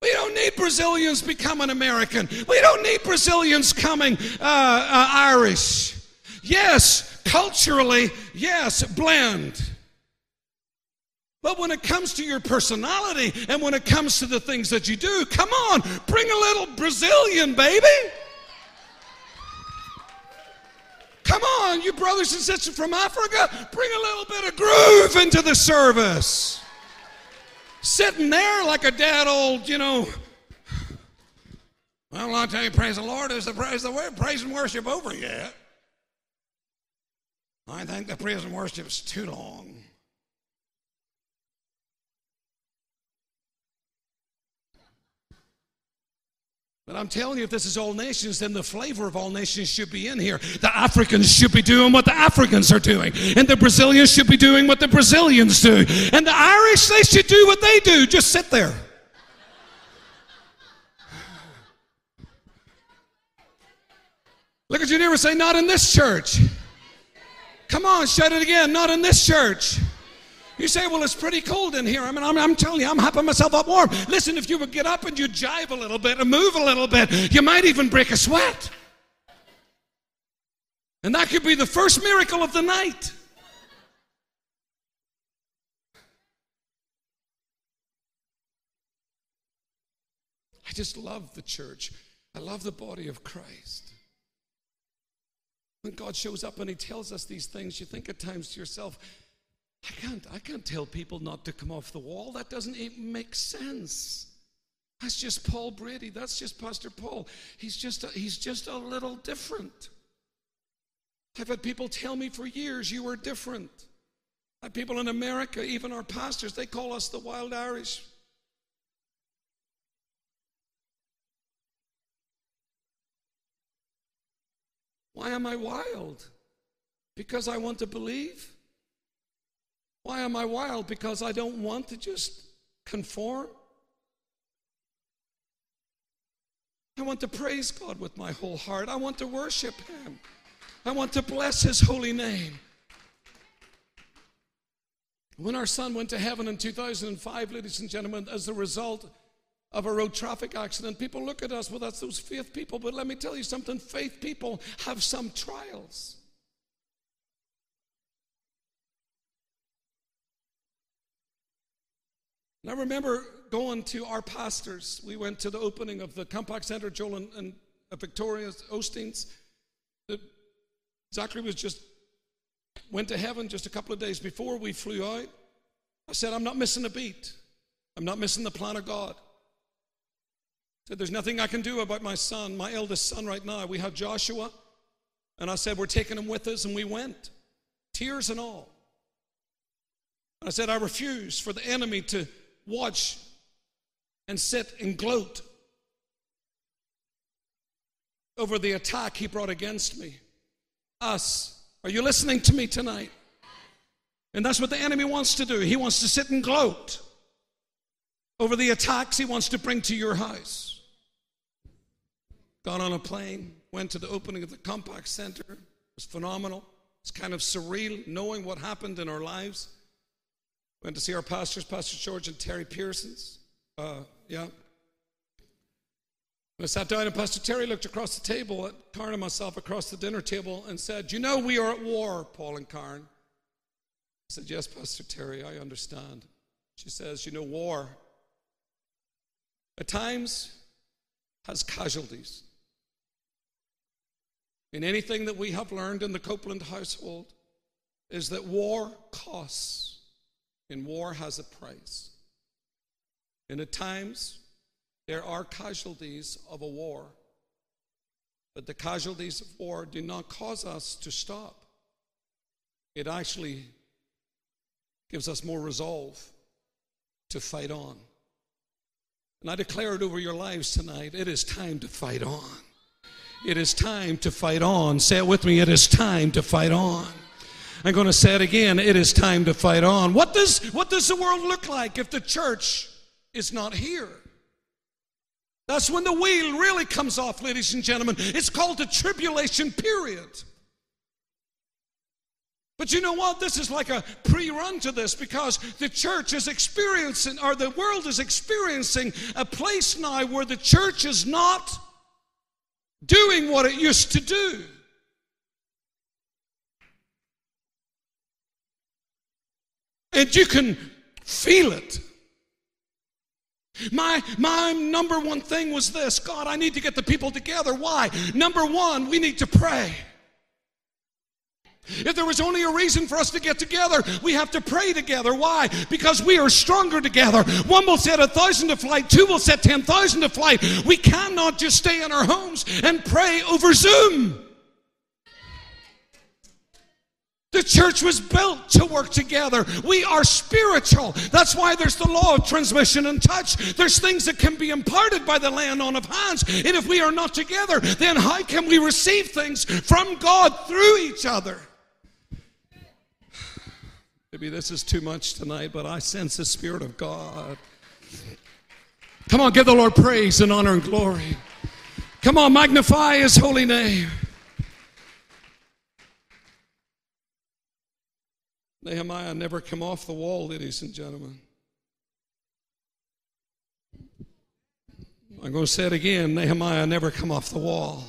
We don't need Brazilians becoming American. We don't need Brazilians coming uh, uh, Irish. Yes, culturally, yes, blend. But when it comes to your personality and when it comes to the things that you do, come on, bring a little Brazilian, baby. Come on, you brothers and sisters from Africa, bring a little bit of groove into the service sitting there like a dead old, you know. Well, I'll tell you, praise the Lord, is the praise the word, praise and worship over yet? I think the praise and worship is too long. But I'm telling you, if this is all nations, then the flavor of all nations should be in here. The Africans should be doing what the Africans are doing, and the Brazilians should be doing what the Brazilians do, and the Irish, they should do what they do. Just sit there. Look at your neighbor say, Not in this church. Come on, shut it again. Not in this church. You say, well, it's pretty cold in here. I mean, I'm, I'm, telling you, I'm hopping myself up warm. Listen, if you would get up and you jive a little bit and move a little bit, you might even break a sweat. And that could be the first miracle of the night. I just love the church. I love the body of Christ. When God shows up and He tells us these things, you think at times to yourself, I can't, I can't tell people not to come off the wall. That doesn't even make sense. That's just Paul Brady. That's just Pastor Paul. He's just a, he's just a little different. I've had people tell me for years, you are different. I had people in America, even our pastors, they call us the wild Irish. Why am I wild? Because I want to believe? Why am I wild? Because I don't want to just conform. I want to praise God with my whole heart. I want to worship Him. I want to bless His holy name. When our son went to heaven in 2005, ladies and gentlemen, as a result of a road traffic accident, people look at us, well, that's those faith people. But let me tell you something faith people have some trials. And I remember going to our pastors. We went to the opening of the Compaq Center, Joel and, and uh, Victoria's Osteen's. The, Zachary was just went to heaven just a couple of days before we flew out. I said, I'm not missing a beat. I'm not missing the plan of God. I said, There's nothing I can do about my son, my eldest son right now. We have Joshua. And I said, We're taking him with us, and we went. Tears and all. I said, I refuse for the enemy to watch and sit and gloat over the attack he brought against me. Us. Are you listening to me tonight? And that's what the enemy wants to do. He wants to sit and gloat over the attacks he wants to bring to your house. Got on a plane, went to the opening of the Compaq Center. It was phenomenal. It's kind of surreal knowing what happened in our lives. Went to see our pastors, Pastor George and Terri Pearsons. Uh, yeah. I sat down and Pastor Terri looked across the table at Karen and myself across the dinner table and said, You know, we are at war, Paul and Karen. I said, Yes, Pastor Terri, I understand. She says, You know, war at times has casualties. In anything that we have learned in the Copeland household is that war costs, and war has a price. And at times, there are casualties of a war. But the casualties of war do not cause us to stop. It actually gives us more resolve to fight on. And I declare it over your lives tonight it is time to fight on. It is time to fight on. Say it with me it is time to fight on. I'm going to say it again it is time to fight on. What does, what does the world look like if the church is not here? That's when the wheel really comes off, ladies and gentlemen. It's called the tribulation period. But you know what? This is like a pre run to this because the church is experiencing, or the world is experiencing a place now where the church is not doing what it used to do. And you can feel it. My, my number one thing was this God, I need to get the people together. Why? Number one, we need to pray. If there was only a reason for us to get together, we have to pray together. Why? Because we are stronger together. One will set a thousand to flight, two will set 10,000 to flight. We cannot just stay in our homes and pray over Zoom. Church was built to work together. We are spiritual. That's why there's the law of transmission and touch. There's things that can be imparted by the laying on of hands. And if we are not together, then how can we receive things from God through each other? Maybe this is too much tonight, but I sense the Spirit of God. Come on, give the Lord praise and honor and glory. Come on, magnify His holy name. Nehemiah never come off the wall, ladies and gentlemen. I'm going to say it again Nehemiah never come off the wall.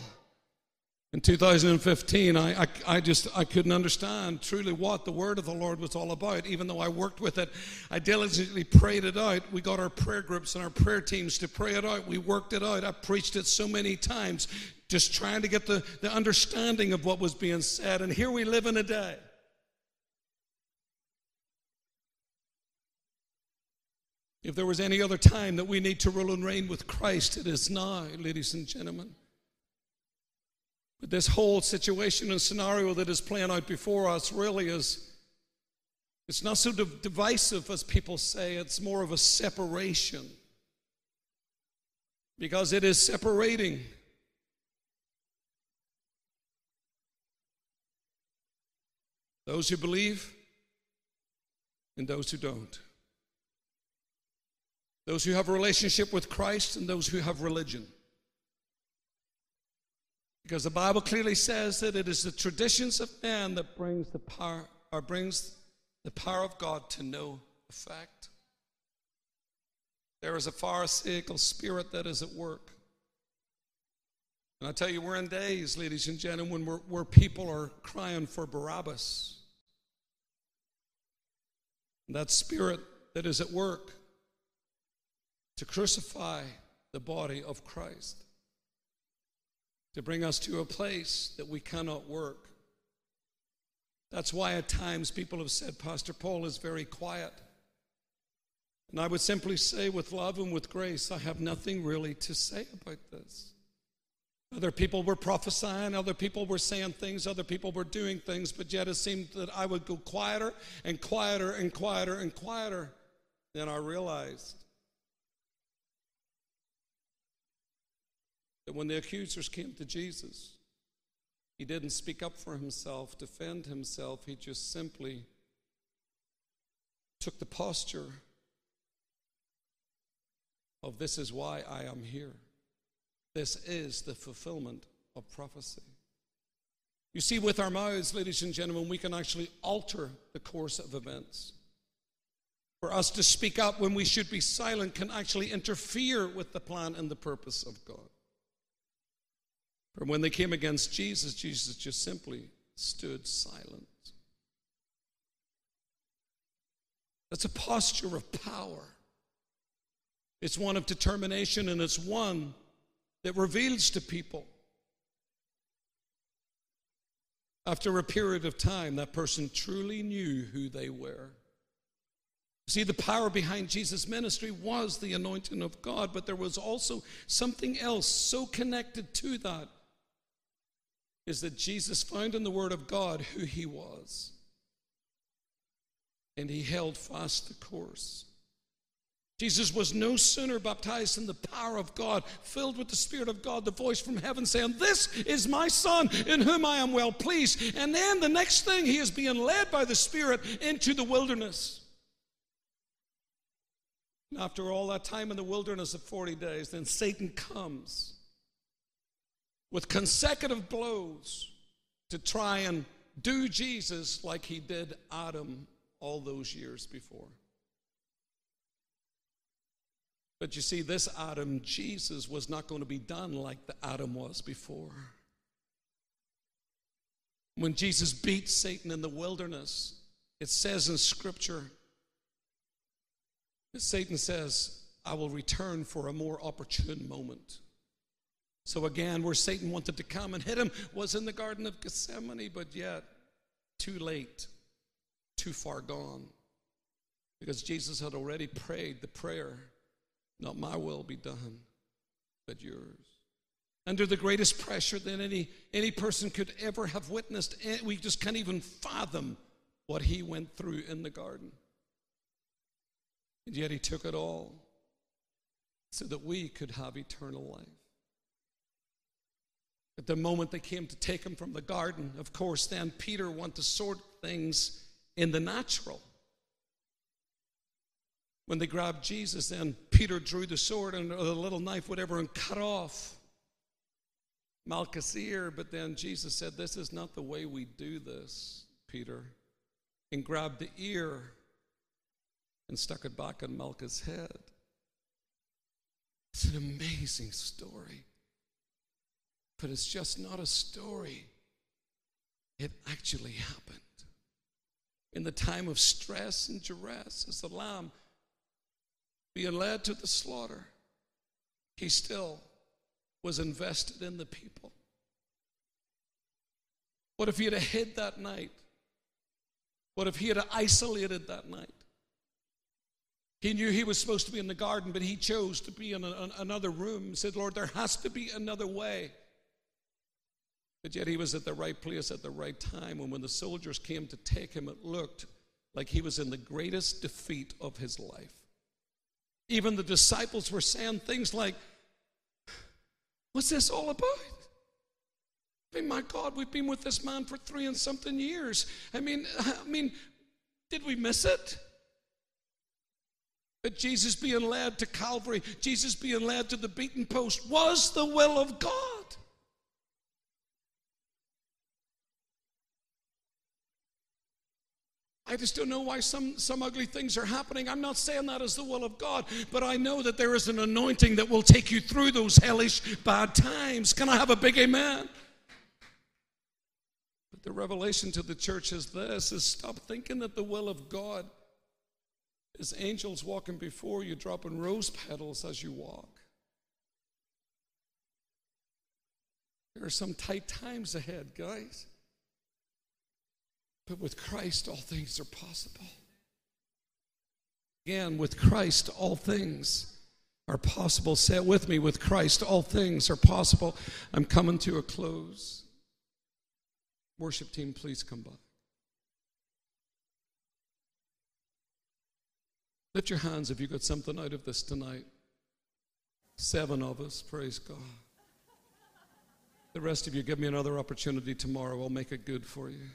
In 2015, I, I, I, just I couldn't understand truly what the word of the Lord was all about. Even though I worked with it, I diligently prayed it out. We got our prayer groups and our prayer teams to pray it out. We worked it out. I preached it so many times, just trying to get the, the understanding of what was being said. And here we live in a day. If there was any other time that we need to rule and reign with Christ, it is now, ladies and gentlemen. But this whole situation and scenario that is playing out before us really is it's not so divisive as people say, it's more of a separation. Because it is separating. Those who believe and those who don't. Those who have a relationship with Christ and those who have religion. Because the Bible clearly says that it is the traditions of man that brings the power or brings the power of God to no effect. There is a pharisaical spirit that is at work. And I tell you, we're in days, ladies and gentlemen, where, where people are crying for Barabbas. And that spirit that is at work to crucify the body of Christ to bring us to a place that we cannot work. That's why at times people have said Pastor Paul is very quiet. And I would simply say, with love and with grace, I have nothing really to say about this. Other people were prophesying, other people were saying things, other people were doing things, but yet it seemed that I would go quieter and quieter and quieter and quieter. Then I realized that when the accusers came to Jesus, he didn't speak up for himself, defend himself. He just simply took the posture of this is why I am here. This is the fulfillment of prophecy. You see, with our mouths, ladies and gentlemen, we can actually alter the course of events. For us to speak up when we should be silent can actually interfere with the plan and the purpose of God. For when they came against Jesus, Jesus just simply stood silent. That's a posture of power. It's one of determination, and it's one that reveals to people after a period of time that person truly knew who they were. See, the power behind Jesus' ministry was the anointing of God, but there was also something else so connected to that is that Jesus found in the Word of God who He was. And He held fast the course. Jesus was no sooner baptized in the power of God, filled with the Spirit of God, the voice from heaven saying, This is my Son in whom I am well pleased. And then the next thing, he is being led by the Spirit into the wilderness. And after all that time in the wilderness of 40 days, then Satan comes with consecutive blows to try and do Jesus like he did Adam all those years before. But you see, this Adam, Jesus, was not going to be done like the Adam was before. When Jesus beat Satan in the wilderness, it says in Scripture that Satan says, I will return for a more opportune moment. So, again, where Satan wanted to come and hit him was in the Garden of Gethsemane, but yet too late, too far gone. Because Jesus had already prayed the prayer not my will be done, but yours. Under the greatest pressure that any, any person could ever have witnessed, eh, we just can't even fathom what he went through in the garden. And yet he took it all so that we could have eternal life. At the moment they came to take him from the garden, of course, then Peter wanted to sort things in the natural. When they grabbed Jesus, then Peter drew the sword and the little knife, whatever, and cut off Malchus' ear. But then Jesus said, This is not the way we do this, Peter. And grabbed the ear and stuck it back on Malchus' head. It's an amazing story. But it's just not a story, it actually happened. In the time of stress and duress, as the lamb being led to the slaughter, he still was invested in the people. What if he had hid that night? What if he had isolated that night? He knew he was supposed to be in the garden, but he chose to be in a, another room. He said, Lord, there has to be another way. But yet he was at the right place at the right time. And when the soldiers came to take him, it looked like he was in the greatest defeat of his life. Even the disciples were saying things like, What's this all about? I mean, my God, we've been with this man for three and something years. I mean, I mean, did we miss it? But Jesus being led to Calvary, Jesus being led to the beaten post was the will of God. I just don't know why some, some ugly things are happening. I'm not saying that is the will of God, but I know that there is an anointing that will take you through those hellish bad times. Can I have a big amen? But the revelation to the church is this is stop thinking that the will of God is angels walking before you, dropping rose petals as you walk. There are some tight times ahead, guys. But with Christ, all things are possible. Again, with Christ, all things are possible. Say it with me with Christ, all things are possible. I'm coming to a close. Worship team, please come by. Lift your hands if you got something out of this tonight. Seven of us, praise God. The rest of you, give me another opportunity tomorrow. I'll make it good for you.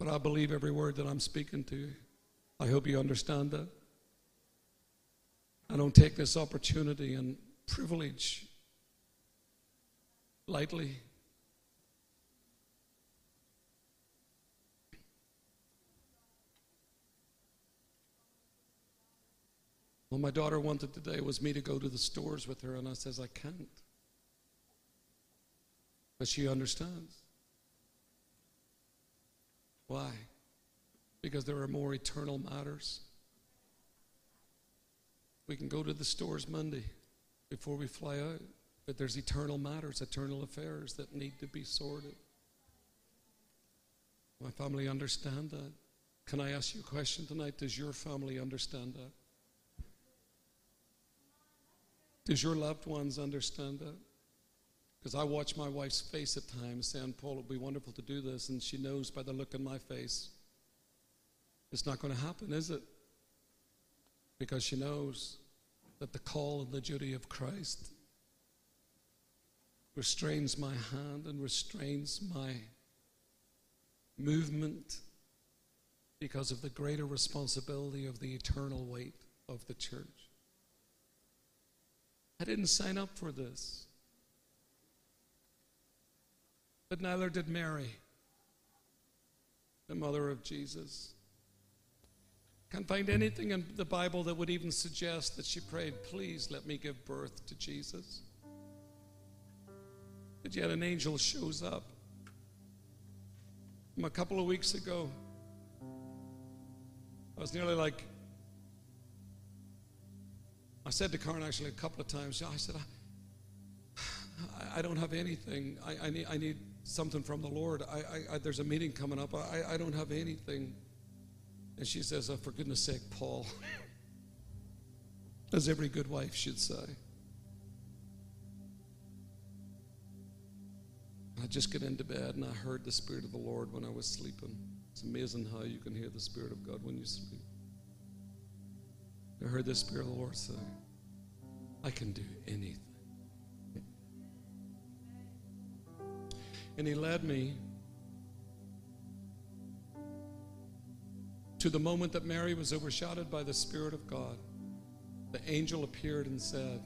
But I believe every word that I'm speaking to you. I hope you understand that. I don't take this opportunity and privilege lightly. What my daughter wanted today was me to go to the stores with her, and I says, I can't. But she understands. Why? Because there are more eternal matters. We can go to the stores Monday before we fly out, but there's eternal matters, eternal affairs that need to be sorted. My family understand that. Can I ask you a question tonight? Does your family understand that? Does your loved ones understand that? Because I watch my wife's face at times saying, Paul, it'd be wonderful to do this. And she knows by the look in my face, it's not going to happen, is it? Because she knows that the call and the duty of Christ restrains my hand and restrains my movement because of the greater responsibility of the eternal weight of the church. I didn't sign up for this. But neither did Mary, the mother of Jesus. Can't find anything in the Bible that would even suggest that she prayed, Please let me give birth to Jesus. But yet an angel shows up. a couple of weeks ago, I was nearly like I said to Karen actually a couple of times, I said, I, I don't have anything. I, I, need, I need something from the Lord. I, I, there's a meeting coming up. I, I don't have anything. And she says, oh, for goodness sake, Paul. As every good wife should say. I just get into bed and I heard the Spirit of the Lord when I was sleeping. It's amazing how you can hear the Spirit of God when you sleep. I heard the Spirit of the Lord say, I can do anything. And He led me to the moment that Mary was overshadowed by the Spirit of God. The angel appeared and said,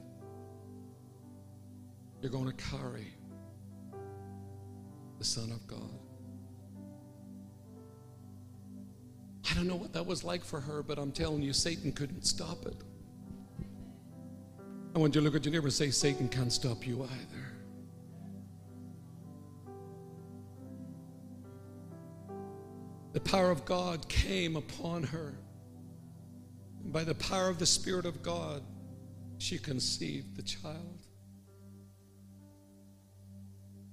You're going to carry the Son of God. I don't know what that was like for her, but I'm telling you, Satan couldn't stop it. I want you to look at your neighbor and say, Satan can't stop you either. The power of God came upon her. And by the power of the Spirit of God, she conceived the child.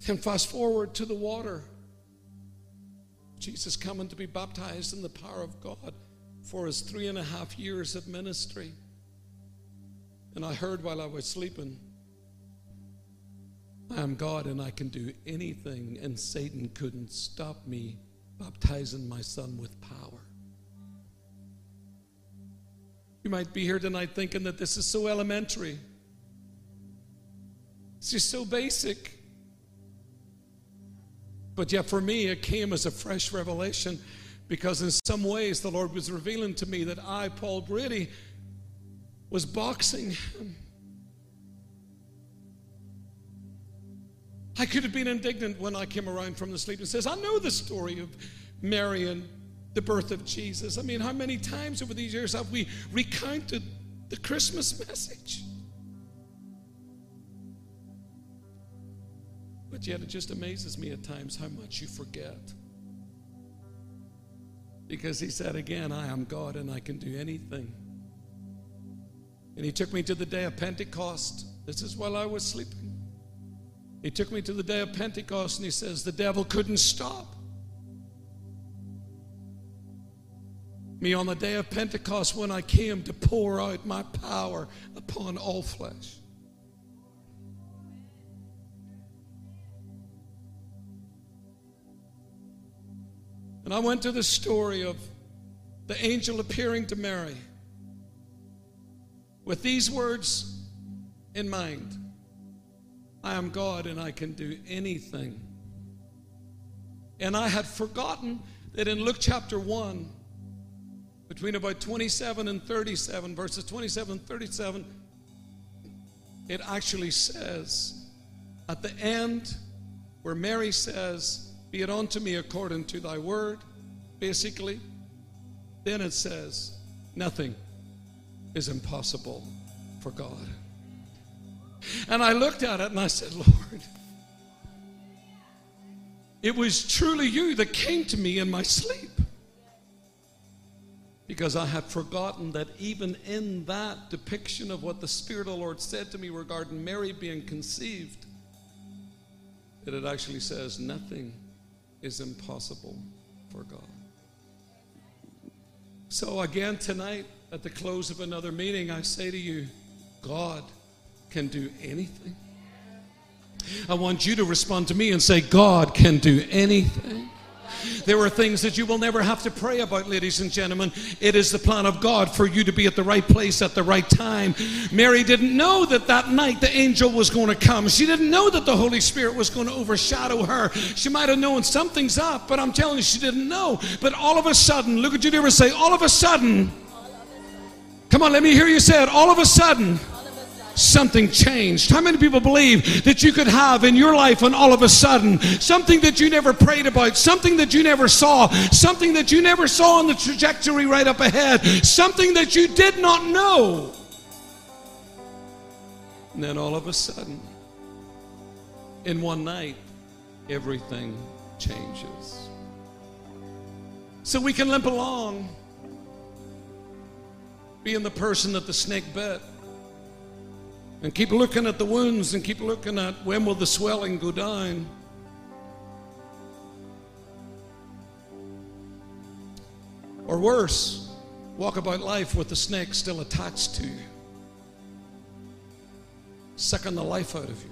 And fast forward to the water. Jesus coming to be baptized in the power of God for his three and a half years of ministry. And I heard while I was sleeping, I am God and I can do anything, and Satan couldn't stop me baptizing my son with power. You might be here tonight thinking that this is so elementary. It's just so basic. But yet, for me, it came as a fresh revelation because, in some ways, the Lord was revealing to me that I, Paul Brady, was boxing him. I could have been indignant when I came around from the sleep and says, I know the story of Mary and the birth of Jesus. I mean, how many times over these years have we recounted the Christmas message? But yet it just amazes me at times how much you forget. Because he said again, I am God and I can do anything. And he took me to the day of Pentecost. This is while I was sleeping. He took me to the day of Pentecost and he says, The devil couldn't stop me on the day of Pentecost when I came to pour out my power upon all flesh. And I went to the story of the angel appearing to Mary with these words in mind I am God and I can do anything. And I had forgotten that in Luke chapter 1, between about 27 and 37, verses 27 and 37, it actually says at the end where Mary says, Be it unto me according to thy word, basically, then it says, Nothing is impossible for God. And I looked at it and I said, Lord, it was truly you that came to me in my sleep. Because I had forgotten that even in that depiction of what the Spirit of the Lord said to me regarding Mary being conceived, that it actually says, Nothing is impossible for God. So, again, tonight, at the close of another meeting, I say to you, God can do anything. I want you to respond to me and say, God can do anything. There are things that you will never have to pray about, ladies and gentlemen. It is the plan of God for you to be at the right place at the right time. Mary didn't know that that night the angel was going to come. She didn't know that the Holy Spirit was going to overshadow her. She might have known something's up, but I'm telling you, she didn't know. But all of a sudden, look at your neighbor say, all of a sudden, come on, let me hear you say it. All of a sudden, something changed. How many people believe that you could have in your life and all of a sudden something that you never prayed about, something that you never saw, something that you never saw on the trajectory right up ahead, something that you did not know? And then all of a sudden, in one night, everything changes. So we can limp along, being the person that the snake bit and keep looking at the wounds and keep looking at when will the swelling go down. Or worse, walk about life with the snake still attached to you, sucking the life out of you.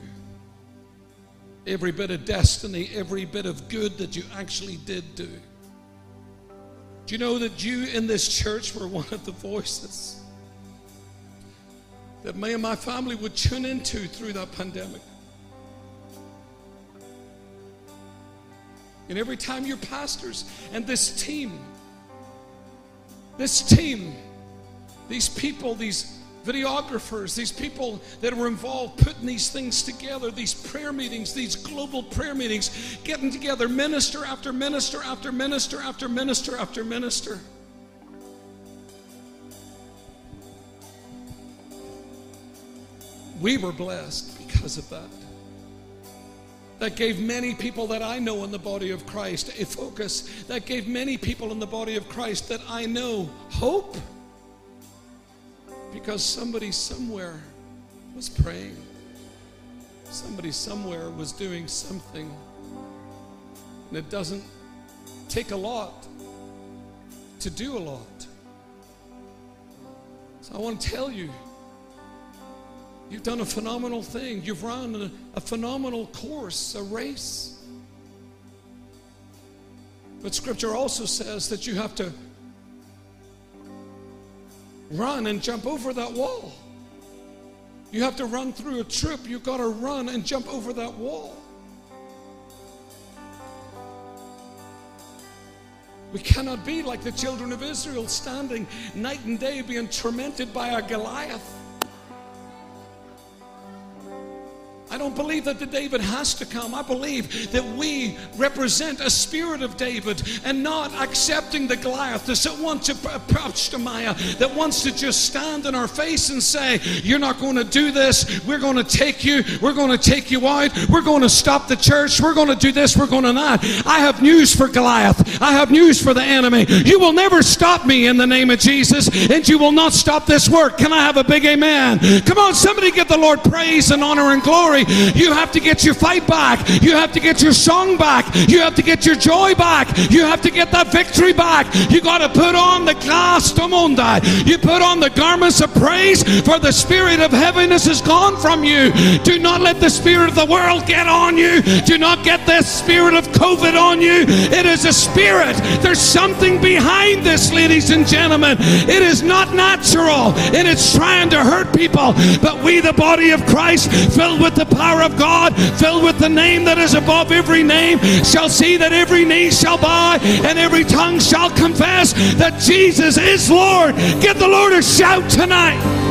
Every bit of destiny, every bit of good that you actually did do. Do you know that you in this church were one of the voices? That me and my family would tune into through that pandemic. And every time your pastors and this team, this team, these people, these videographers, these people that were involved putting these things together, these prayer meetings, these global prayer meetings, getting together minister after minister after minister after minister after minister. We were blessed because of that. That gave many people that I know in the body of Christ a focus. That gave many people in the body of Christ that I know hope. Because somebody somewhere was praying, somebody somewhere was doing something. And it doesn't take a lot to do a lot. So I want to tell you You've done a phenomenal thing. You've run a, a phenomenal course, a race. But scripture also says that you have to run and jump over that wall. You have to run through a trip. You've got to run and jump over that wall. We cannot be like the children of Israel standing night and day being tormented by a Goliath. Don't believe that the David has to come. I believe that we represent a spirit of David and not accepting the Goliath that wants to approach Maya, that wants to just stand in our face and say, You're not going to do this. We're going to take you. We're going to take you out. We're going to stop the church. We're going to do this. We're going to not. I have news for Goliath. I have news for the enemy. You will never stop me in the name of Jesus, and you will not stop this work. Can I have a big amen? Come on, somebody give the Lord praise and honor and glory. You have to get your fight back. You have to get your song back. You have to get your joy back. You have to get that victory back. You got to put on the mundi. You put on the garments of praise, for the spirit of heaviness is gone from you. Do not let the spirit of the world get on you. Do not get this spirit of COVID on you. It is a spirit. There's something behind this, ladies and gentlemen. It is not natural and it's trying to hurt people. But we, the body of Christ, filled with the power of God, filled with the name that is above every name, shall see that every knee shall bow and every tongue shall confess that Jesus is Lord. Give the Lord a shout tonight.